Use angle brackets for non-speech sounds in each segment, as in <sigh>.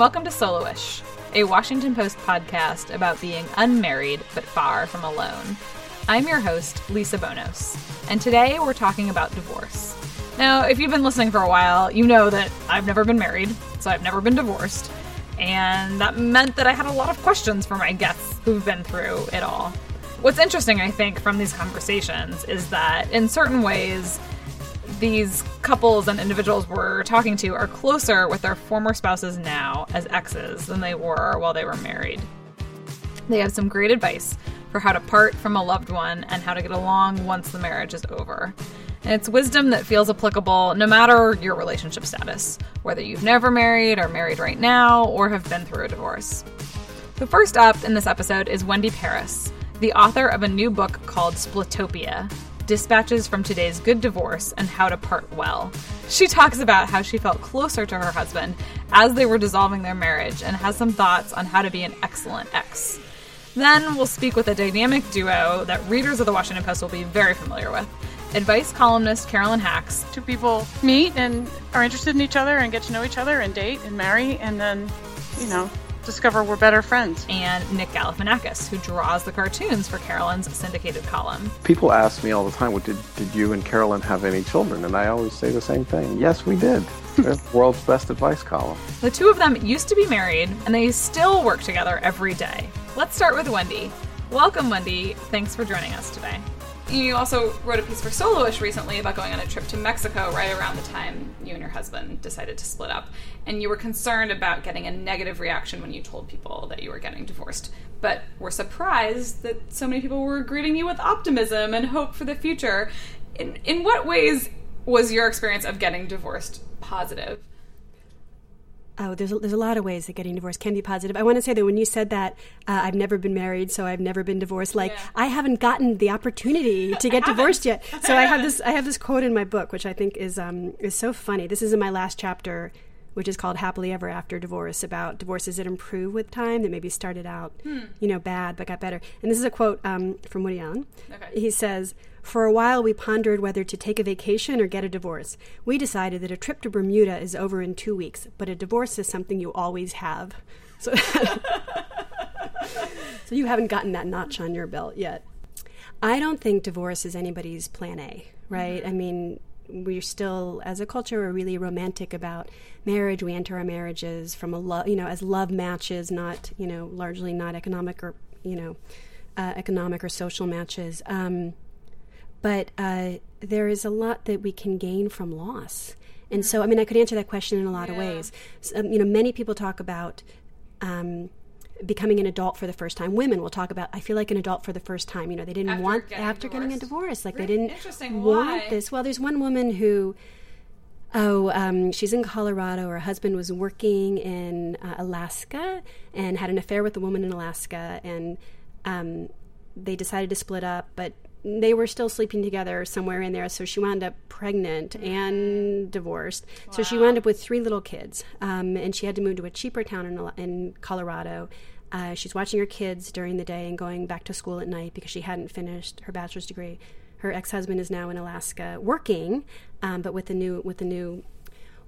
welcome to Soloish, a Washington Post podcast about being unmarried but far from alone. I'm your host, Lisa Bonos, and today we're talking about divorce. Now, if you've been listening for a while, you know that I've never been married, so I've never been divorced, and that meant that I had a lot of questions for my guests who've been through it all. What's interesting, I think, from these conversations is that in certain ways, these couples and individuals we're talking to are closer with their former spouses now as exes than they were while they were married. They have some great advice for how to part from a loved one and how to get along once the marriage is over. And it's wisdom that feels applicable no matter your relationship status, whether you've never married or married right now or have been through a divorce. The first up in this episode is Wendy Paris, the author of a new book called Splitopia dispatches from today's good divorce and how to part well. She talks about how she felt closer to her husband as they were dissolving their marriage and has some thoughts on how to be an excellent ex. Then we'll speak with a dynamic duo that readers of the Washington Post will be very familiar with. Advice columnist Carolyn Hax. Two people meet and are interested in each other and get to know each other and date and marry and then, you know, discover we're better friends. And Nick Galifianakis, who draws the cartoons for Carolyn's syndicated column. People ask me all the time, well, did, did you and Carolyn have any children? And I always say the same thing. Yes, we did. <laughs> world's best advice column. The two of them used to be married, and they still work together every day. Let's start with Wendy. Welcome, Wendy. Thanks for joining us today you also wrote a piece for Soloish recently about going on a trip to Mexico right around the time you and your husband decided to split up. And you were concerned about getting a negative reaction when you told people that you were getting divorced. But were surprised that so many people were greeting you with optimism and hope for the future. In, in what ways was your experience of getting divorced positive? Oh, there's a, there's a lot of ways that getting divorced can be positive. I want to say that when you said that, uh, I've never been married, so I've never been divorced. Like yeah. I haven't gotten the opportunity <laughs> to get divorced yet. <laughs> So I have this I have this quote in my book, which I think is um, is so funny. This is in my last chapter, which is called "Happily Ever After Divorce," about divorces that improve with time, that maybe started out, hmm. you know, bad but got better. And this is a quote um, from Woody Allen. Okay. He says. For a while, we pondered whether to take a vacation or get a divorce. We decided that a trip to Bermuda is over in two weeks, but a divorce is something you always have. So, <laughs> so you haven't gotten that notch on your belt yet. I don't think divorce is anybody's plan A, right? Mm-hmm. I mean, we're still, as a culture, we're really romantic about marriage. We enter our marriages from a love, you know, as love matches, not, you know, largely not economic or, you know, uh, economic or social matches. Um, but uh, there is a lot that we can gain from loss. And so, I mean, I could answer that question in a lot yeah. of ways. So, um, you know, many people talk about um, becoming an adult for the first time. Women will talk about, I feel like an adult for the first time. You know, they didn't after want getting after divorced. getting a divorce, like really they didn't want Why? this. Well, there's one woman who. Oh, um, she's in Colorado. Her husband was working in uh, Alaska and had an affair with a woman in Alaska, and um, they decided to split up. But they were still sleeping together somewhere in there. So she wound up pregnant and divorced. Wow. So she wound up with three little kids, um, and she had to move to a cheaper town in, in Colorado. Uh, she's watching her kids during the day and going back to school at night because she hadn't finished her bachelor's degree. Her ex-husband is now in Alaska working, um, but with the new with the new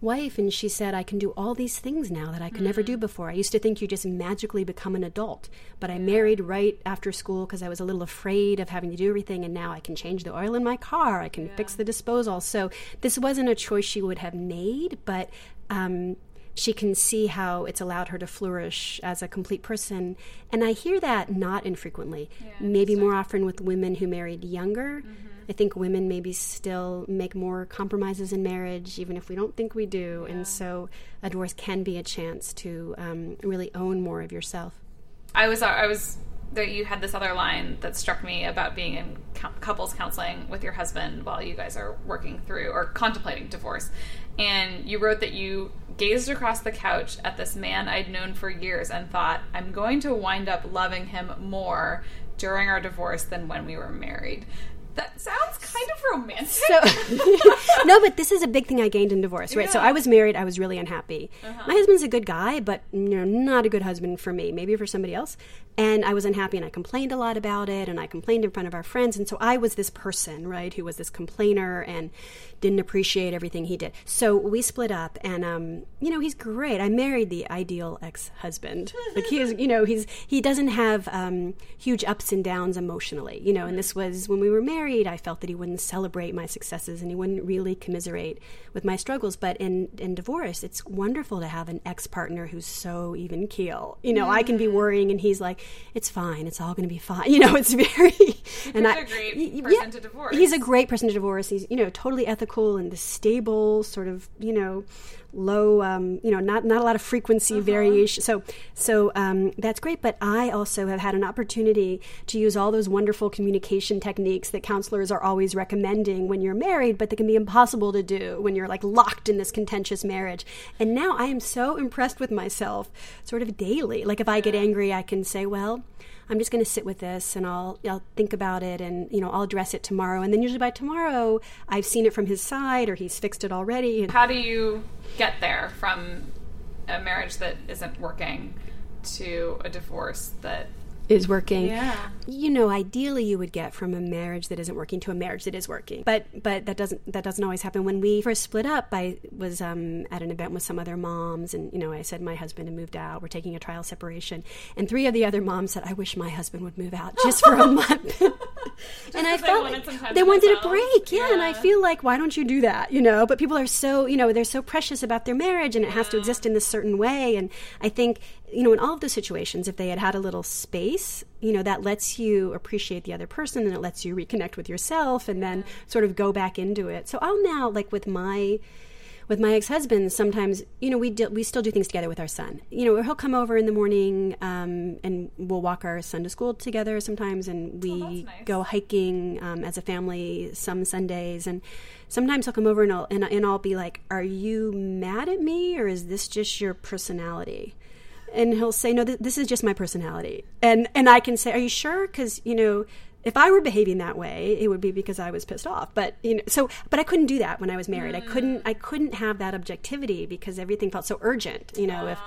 wife and she said i can do all these things now that i could mm-hmm. never do mm. before i used to think you just magically become an adult but i married right after school because i was a little afraid of having to do everything and now i can change the oil in my car i can yeah. fix the disposal so this wasn't a choice she would have made but um, she can see how it's allowed her to flourish as a complete person. And I hear that not infrequently, yeah, maybe more often with women who married younger. Mm-hmm. I think women maybe still make more compromises in marriage, even if we don't think we do. Yeah. And so a divorce can be a chance to um, really own more of yourself. I was, I was that you had this other line that struck me about being in couples counseling with your husband while you guys are working through or contemplating divorce. And you wrote that you gazed across the couch at this man I'd known for years and thought, I'm going to wind up loving him more during our divorce than when we were married. That sounds kind of romantic. So, <laughs> <laughs> no, but this is a big thing I gained in divorce, right? So I was married, I was really unhappy. Uh-huh. My husband's a good guy, but you know, not a good husband for me, maybe for somebody else. And I was unhappy and I complained a lot about it and I complained in front of our friends. And so I was this person, right, who was this complainer and didn't appreciate everything he did. So we split up and, um, you know, he's great. I married the ideal ex husband. like he is, you know, he's, he doesn't have um, huge ups and downs emotionally, you know, and this was when we were married, I felt that he wouldn't celebrate my successes and he wouldn't really commiserate with my struggles. But in, in divorce, it's wonderful to have an ex partner who's so even keel. You know, I can be worrying and he's like, it's fine, it's all going to be fine. <laughs> You know, it's very. and a great y- y- person to divorce. He's a great person to divorce. He's, you know, totally ethical and the stable sort of, you know, low, um, you know, not not a lot of frequency variation. So, so um, that's great. But I also have had an opportunity to use all those wonderful communication techniques that counselors are always recommending when you're married, but that can be impossible to do when you're like locked in this contentious marriage. And now I am so impressed with myself, sort of daily. Like if I get angry, I can say, well. I'm just going to sit with this and I'll I'll think about it and you know I'll address it tomorrow. And then usually by tomorrow I've seen it from his side or he's fixed it already. How do you get there from a marriage that isn't working to a divorce that is working. Yeah. You know, ideally you would get from a marriage that isn't working to a marriage that is working. But but that doesn't that doesn't always happen. When we first split up, I was um, at an event with some other moms and you know, I said my husband had moved out. We're taking a trial separation. And three of the other moms said, I wish my husband would move out just for a <laughs> month. <laughs> and I felt time they wanted a break. Yeah, and I feel like why don't you do that? You know, but people are so, you know, they're so precious about their marriage and it has to exist in this certain way and I think you know, in all of those situations, if they had had a little space, you know, that lets you appreciate the other person and it lets you reconnect with yourself and then sort of go back into it. So I'll now, like with my with my ex-husband sometimes you know we do, we still do things together with our son. You know he'll come over in the morning um, and we'll walk our son to school together sometimes and we Oh, nice. go hiking um, as a family some sundays. And sometimes he'll come over and I'll, and, and I'll be like are you mad at me or is this just your personality? And he'll say no th- this is just my personality. And and i can say are you sure? Because you know if i were behaving that way it would be because i was pissed off but you know so but i couldn't do that when i was married i couldn't i couldn't have that objectivity because everything felt so urgent you know if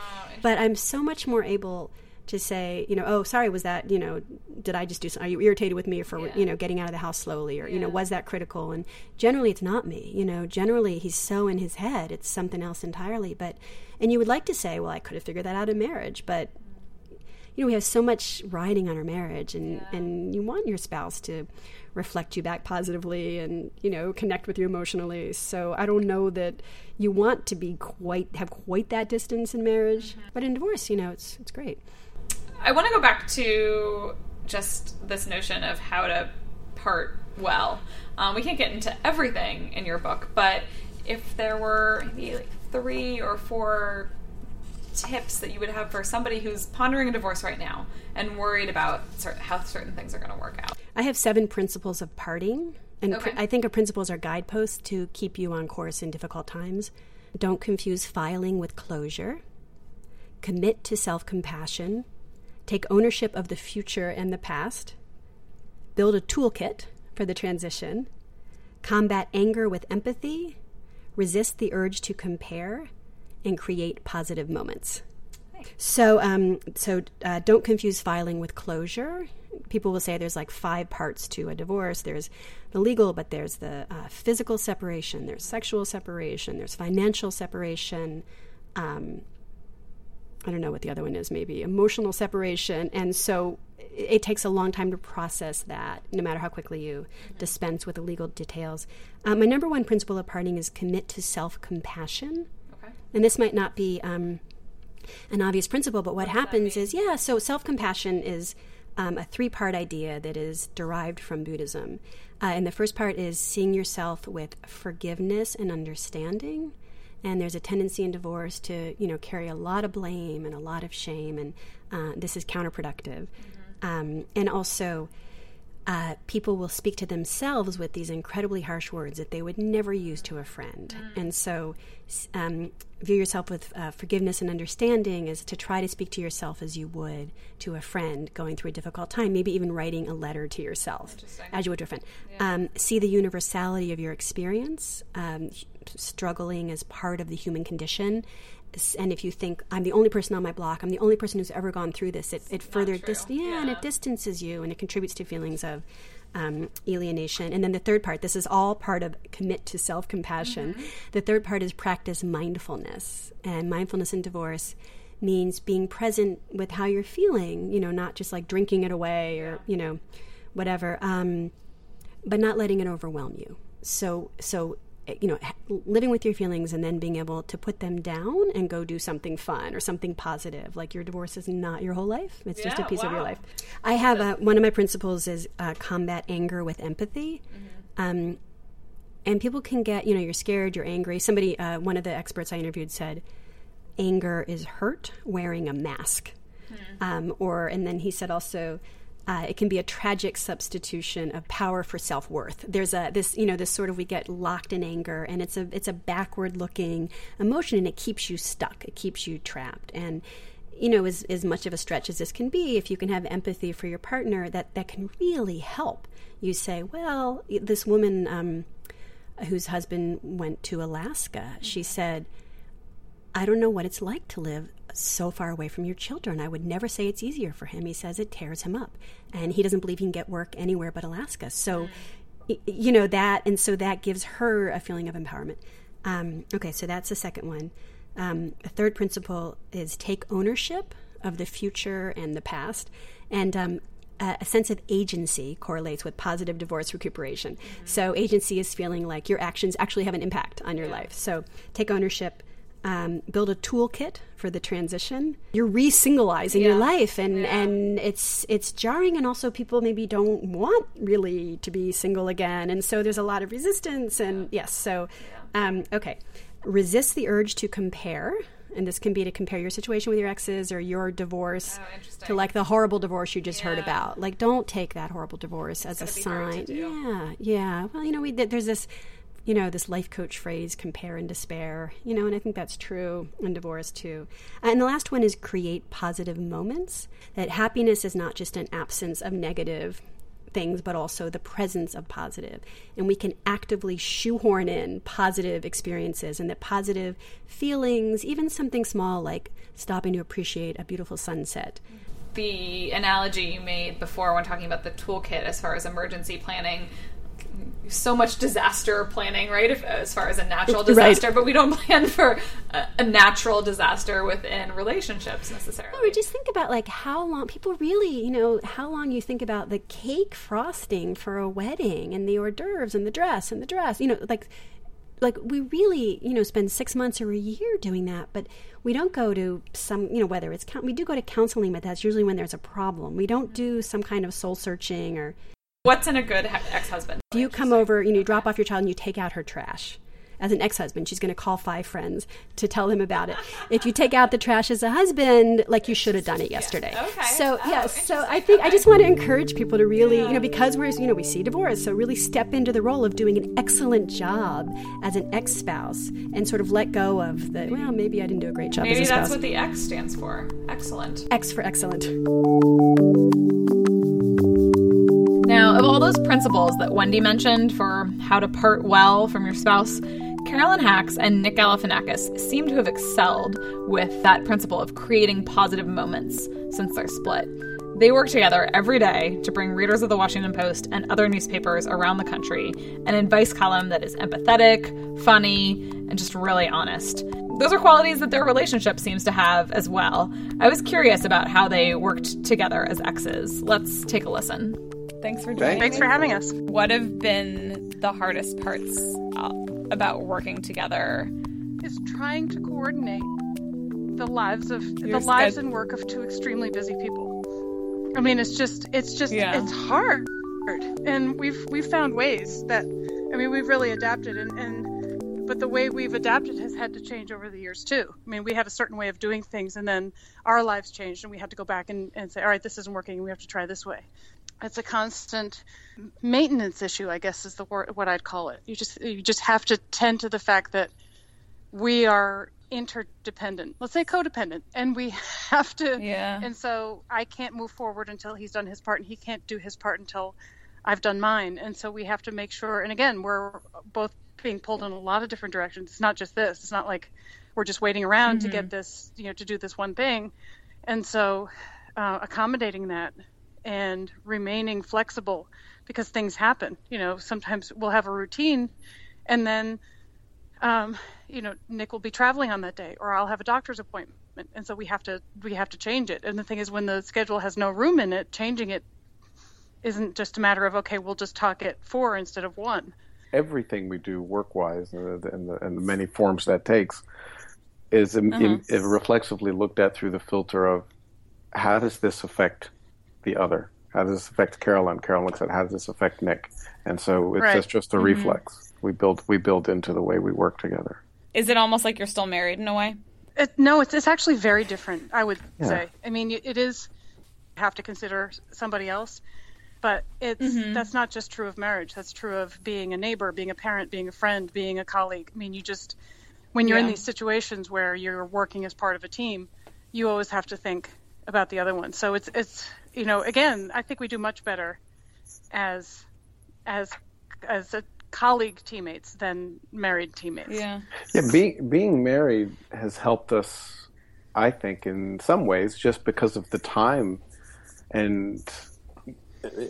but i'm so much more able to say, you know, oh, sorry, was that, you know, did I just do something? Are you irritated with me for, you know, getting out of the house slowly? Or, you know, was that critical? And generally it's not me. You know, generally he's so in his head, it's something else entirely. But, and you would like to say, well, I could have figured that out in marriage. But, you know, we have so much riding on our marriage, and, and you want your spouse to reflect you back positively and, you know, connect with you emotionally. So I don't know that you want to be quite, have quite that distance in marriage. But in divorce, you know, it's, it's great. I want to go back to just this notion of how to part well. Um, we can't get into everything in your book, but if there were maybe like three or four tips that you would have for somebody who's pondering a divorce right now and worried about cer- how certain things are going to work out. I have seven principles of parting. And pr- I think our principles are guideposts to keep you on course in difficult times. Don't confuse filing with closure. Commit to self compassion. Take ownership of the future and the past. Build a toolkit for the transition. Combat anger with empathy. Resist the urge to compare. And create positive moments. So, um, so uh, don't confuse filing with closure. People will say there's like five parts to a divorce. There's the legal, but there's the uh, physical separation. There's sexual separation. There's financial separation. Um, I don't know what the other one is. Maybe emotional separation. And so it, it takes a long time to process that, no matter how quickly you dispense with the legal details. Um, my number one principle of parting is commit to self compassion. Okay. And this might not be um, an obvious principle, but what happens is, yeah, so self compassion is um, a three part idea that is derived from Buddhism. Uh, and the first part is seeing yourself with forgiveness and understanding. And there's a tendency in divorce to, you know, carry a lot of blame and a lot of shame, and uh, this is counterproductive. Um, and also, uh, people will speak to themselves with these incredibly harsh words that they would never use to a friend. Mm. And so, um, view yourself with uh, forgiveness and understanding is to try to speak to yourself as you would to a friend going through a difficult time, maybe even writing a letter to yourself as you would to a friend. Yeah. Um, see the universality of your experience. Um, struggling as part of the human condition and if you think I'm the only person on my block, I'm the only person who's ever gone through this, it, it further dis- yeah, yeah, and it distances you and it contributes to feelings of um, alienation. And then the third part, this is all part of commit to self compassion. Mm-hmm. The third part is practice mindfulness, and mindfulness in divorce means being present with how you're feeling. You know, not just like drinking it away or you know, whatever. Um, but not letting it overwhelm you. So, so you know, living with your feelings and then being able to put them down and go do something fun or something positive. Like your divorce is not your whole life; it's yeah, just a piece wow. of your life. I have a, one of my principles is uh, combat anger with empathy. Mm-hmm. Um, and people can get, you know, you're scared, you're angry. Somebody, uh, one of the experts I interviewed said, anger is hurt wearing a mask. Mm-hmm. Um, or, and then he said also, uh, it can be a tragic substitution of power for self worth. There's a this you know this sort of we get locked in anger, and it's a it's a backward looking emotion, and it keeps you stuck. It keeps you trapped, and you know as as much of a stretch as this can be, if you can have empathy for your partner, that that can really help. You say, well, this woman um, whose husband went to Alaska, she said. I don't know what it's like to live so far away from your children. I would never say it's easier for him. He says it tears him up. And he doesn't believe he can get work anywhere but Alaska. So, you know, that, and so that gives her a feeling of empowerment. Um, okay, so that's the second one. Um, a third principle is take ownership of the future and the past. And um, a sense of agency correlates with positive divorce recuperation. Mm-hmm. So, agency is feeling like your actions actually have an impact on your yeah. life. So, take ownership, um, build a toolkit for the transition. You're re-singleizing yeah. your life, and yeah. and it's it's jarring, and also people maybe don't want really to be single again, and so there's a lot of resistance. And yes, so um, okay, resist the urge to compare. And this can be to compare your situation with your exes or your divorce oh, to like the horrible divorce you just yeah. heard about. Like, don't take that horrible divorce it's as a sign. Yeah, yeah. Well, you know, we there's this you know, this life coach phrase, compare and despair, you know, and I think that's true in divorce too. Uh, and the last one is create positive moments. That happiness is not just an absence of negative things, but also the presence of positive. And we can actively shoehorn in positive experiences and that positive feelings, even something small like stopping to appreciate a beautiful sunset. The analogy you made before when talking about the toolkit as far as emergency planning so much disaster planning, right? If, as far as a natural disaster, right. but we don't <laughs> plan for a, a, natural disaster within relationships necessarily. Or just think about like how long people really, you know, how long you think about the cake frosting for a wedding and the hors d'oeuvres and the dress and the dress, you know, like like we really you know spend six months or a year doing that but we don't go to some you know whether it's we do go to counseling but that's usually when there's a problem we don't do some kind of soul searching or What's in a good ex husband? If you come over, you know, you drop off your child and you take out her trash. As an ex husband, she's going to call five friends to tell them about it. If you take out the trash as a husband, like you should have done it yesterday. Yeah. Okay. So, oh, yes, so I think. I just want to encourage people to really, yeah. you know, because we're, you know, we see divorce, so really step into the role of doing an excellent job as an ex spouse and sort of let go of the, well, maybe I didn't do a great job maybe that's what the X stands for. Excellent. X for excellent. Now, of all those principles that Wendy mentioned for how to part well from your spouse, Carolyn Hax and Nick Galifianakis seem to have excelled with that principle of creating positive moments since their split. They work together every day to bring readers of the Washington Post and other newspapers around the country an advice column that is empathetic, funny, and just really honest. Those are qualities that their relationship seems to have as well. I was curious about how they worked together as exes. Let's take a listen. Thanks for joining. Thanks for having us. What have been the hardest parts uh, about working together? Is trying to coordinate the lives of Your the lives and work of two extremely busy people. I mean, it's just it's just yeah. it's hard, and we've we've found ways that I mean we've really adapted and. and but the way we've adapted has had to change over the years too. I mean, we have a certain way of doing things, and then our lives changed, and we had to go back and, and say, all right, this isn't working, and we have to try this way it's a constant maintenance issue i guess is the word what i'd call it. You just you just have to tend to the fact that we are interdependent. Let's say codependent. And we <laughs> have to yeah. and so i can't move forward until he's done his part and he can't do his part until i've done mine. And so we have to make sure and again we're both being pulled in a lot of different directions. It's not just this. It's not like we're just waiting around mm-hmm. to get this you know to do this one thing. And so uh, accommodating that and remaining flexible because things happen. You know, sometimes we'll have a routine and then, um, you know, Nick will be traveling on that day or I'll have a doctor's appointment. And so we have to, we have to change it. And the thing is when the schedule has no room in it, changing it isn't just a matter of, okay, we'll just talk at four instead of one. Everything we do work-wise and the, and the, and the many forms that takes is in, uh-huh. in, reflexively looked at through the filter of how does this affect the other? How does this affect Carolyn? Carolyn said, how does this affect Nick? And so it's right. just, just a mm-hmm. reflex. We build we build into the way we work together. Is it almost like you're still married in a way? It, no, it's it's actually very different. I would yeah. say. I mean, it is you have to consider somebody else, but it's mm-hmm. that's not just true of marriage. That's true of being a neighbor, being a parent, being a friend, being a colleague. I mean, you just when you're yeah. in these situations where you're working as part of a team, you always have to think about the other one. So it's it's you know again I think we do much better as as as a colleague teammates than married teammates. Yeah. Yeah, being being married has helped us I think in some ways just because of the time and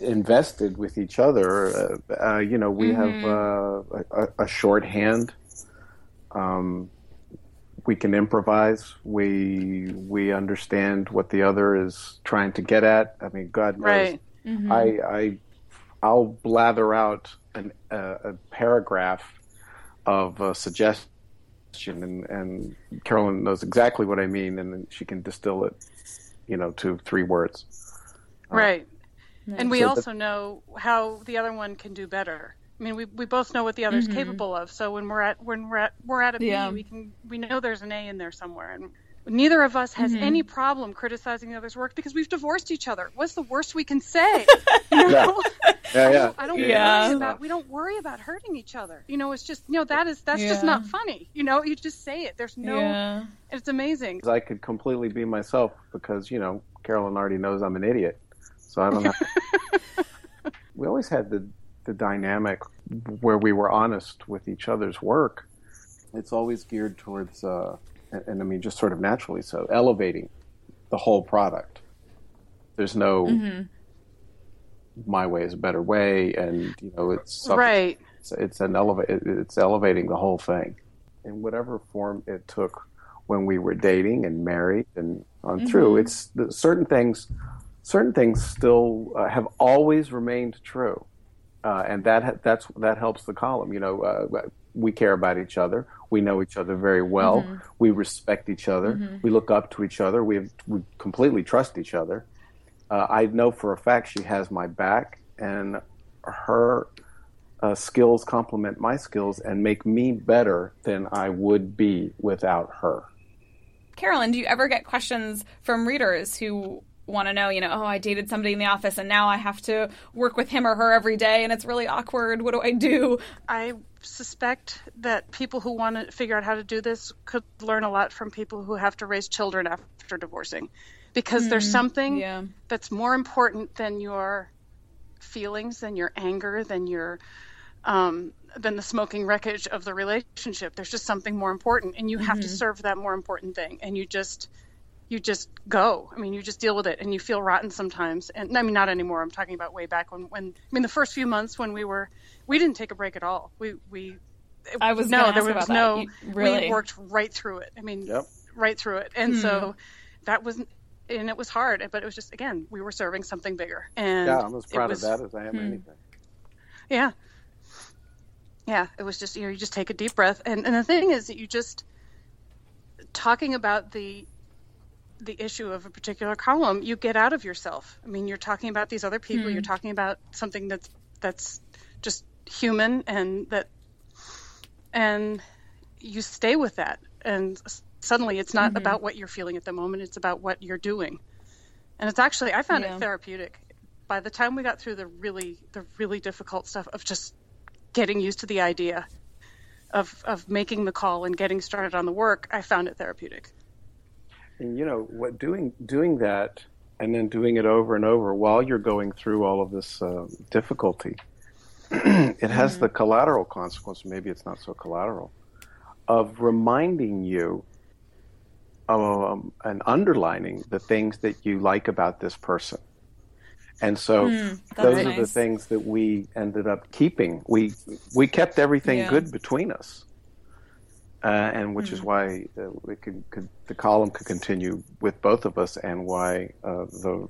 invested with each other. Uh, uh, you know, we mm-hmm. have uh, a, a shorthand. Um, we can improvise. We we understand what the other is trying to get at. I mean, God knows. Right. Mm-hmm. I I I'll blather out an, uh, a paragraph of a suggestion, and and Carolyn knows exactly what I mean, and she can distill it, you know, to three words. Right. Uh, and we so also the, know how the other one can do better. I mean, we, we both know what the other's mm-hmm. capable of. So when we're at when we're at we're at a B, yeah. we can we know there's an A in there somewhere, and neither of us has mm-hmm. any problem criticizing the other's work because we've divorced each other. What's the worst we can say? <laughs> You know? yeah. yeah, yeah. I don't, yeah. worry about we don't worry about hurting each other. You know, it's just you know that is that's yeah. just not funny. You know, you just say it. There's no. Yeah. It's amazing. I could completely be myself because you know Carolyn already knows I'm an idiot, so I don't have. <laughs> we always had the the dynamic where we were honest with each other's work, it's always geared towards, uh, and, and, I mean, just sort of naturally so, elevating the whole product. There's no mm-hmm. my way is a better way, and you know, it's right. It's, it's an elevate. It's elevating the whole thing in whatever form it took when we were dating and married and on mm-hmm. through. It's certain things. Certain things still uh, have always remained true uh, and that that's that helps the column. You know, uh, we care about each other. We know each other very well. Mm-hmm. We respect each other. Mm-hmm. We look up to each other. We have, we completely trust each other. Uh, I know for a fact she has my back, and her uh, skills complement my skills and make me better than I would be without her. Carolyn, do you ever get questions from readers who want to know, you know, oh, I dated somebody in the office and now I have to work with him or her every day and it's really awkward. What do I do? I suspect that people who want to figure out how to do this could learn a lot from people who have to raise children after divorcing because mm-hmm. there's something yeah. that's more important than your feelings, than your anger, than your um, than the smoking wreckage of the relationship. There's just something more important, and you have mm-hmm. to serve that more important thing. And you just you just go. I mean, you just deal with it, and you feel rotten sometimes. And I mean, not anymore. I'm talking about way back when, when I mean, the first few months when we were, we didn't take a break at all. We we. I was no, there was no. You, really, we worked right through it. I mean, yep. right through it, and hmm. so that was, and it was hard. But it was just again, we were serving something bigger, and yeah, I'm as proud was, of that as I am hmm. anything. Yeah, yeah, it was just you know you just take a deep breath, and and the thing is that you just talking about the the issue of a particular column, you get out of yourself. I mean, you're talking about these other people. Hmm. You're talking about something that's that's just human, and that and you stay with that. And suddenly, it's not mm-hmm. about what you're feeling at the moment. It's about what you're doing. And it's actually I found yeah. it therapeutic. by the time we got through the really the really difficult stuff of just getting used to the idea of of making the call and getting started on the work, I found it therapeutic. And you know what doing doing that and then doing it over and over while you're going through all of this uh, difficulty, <clears throat> it has mm-hmm. the collateral consequence. Maybe it's not so collateral of reminding you um, and underlining the things that you like about this person. And so mm, those nice. are the things that we ended up keeping. We we kept everything yeah. good between us, uh, and which mm. is why uh, we could, could, the column could continue with both of us, and why uh, the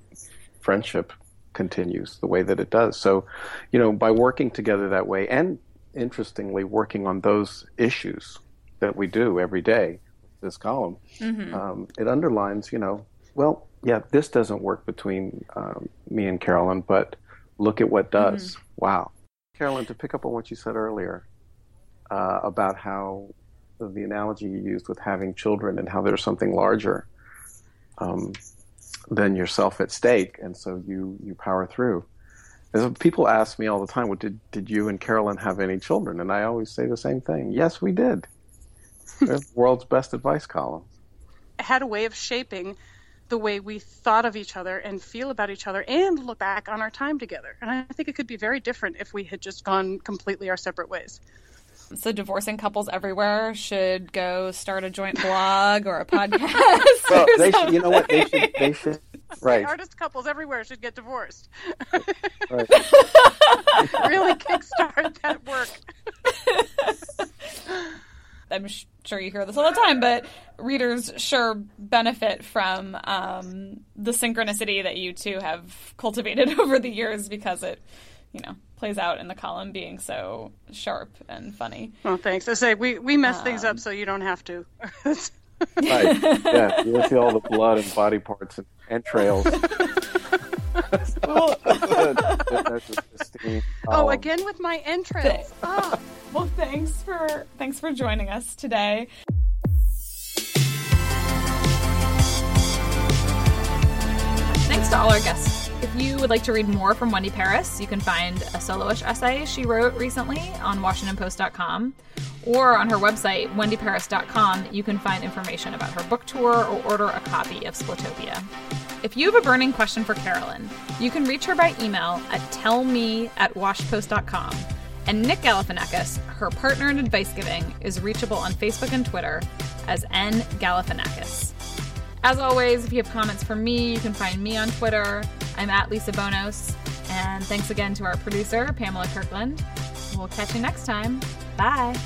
friendship continues the way that it does. So, you know, by working together that way, and interestingly, working on those issues that we do every day, this column, mm-hmm. um, it underlines, you know, well, yeah, this doesn't work between um, me and Carolyn, but look at what does. Mm-hmm. Wow. Carolyn, to pick up on what you said earlier uh, about how the analogy you used with having children and how there's something larger um, than yourself at stake, and so you, you power through. People ask me all the time, well, did, did you and Carolyn have any children? And I always say the same thing. Yes, we did. <laughs> the world's best advice column. had a way of shaping the way we thought of each other and feel about each other and look back on our time together. And I think it could be very different if we had just gone completely our separate ways. So divorcing couples everywhere should go start a joint blog or a podcast. well, they should, you know what? They should. They should. Right. Artist couples everywhere should get divorced. Right. <laughs> really kickstart that work. <laughs> I'm sure you hear this all the time, but readers sure benefit from um, the synchronicity that you two have cultivated <laughs> over the years because it, you know, plays out in the column being so sharp and funny. Well, thanks. I say we we mess um, things up um, so you don't have to. <laughs> right. Yeah. You see all the blood and body parts and entrails. <laughs> <laughs> oh, again with my entrails. Oh. Well, thanks for thanks for joining us today. Thanks to all our guests. If you would like to read more from Wendy Paris, you can find a soloish essay she wrote recently on WashingtonPost.com or on her website, wendyparis.com, you can find information about her book tour or order a copy of Splitopia. If you have a burning question for Carolyn, you can reach her by email at tellme at washpost.com. And Nick Galifianakis, her partner in advice giving, is reachable on Facebook and Twitter as N Galifianakis. As always, if you have comments for me, you can find me on Twitter. I'm at Lisa Bonos. And thanks again to our producer, Pamela Kirkland. We'll catch you next time. Bye.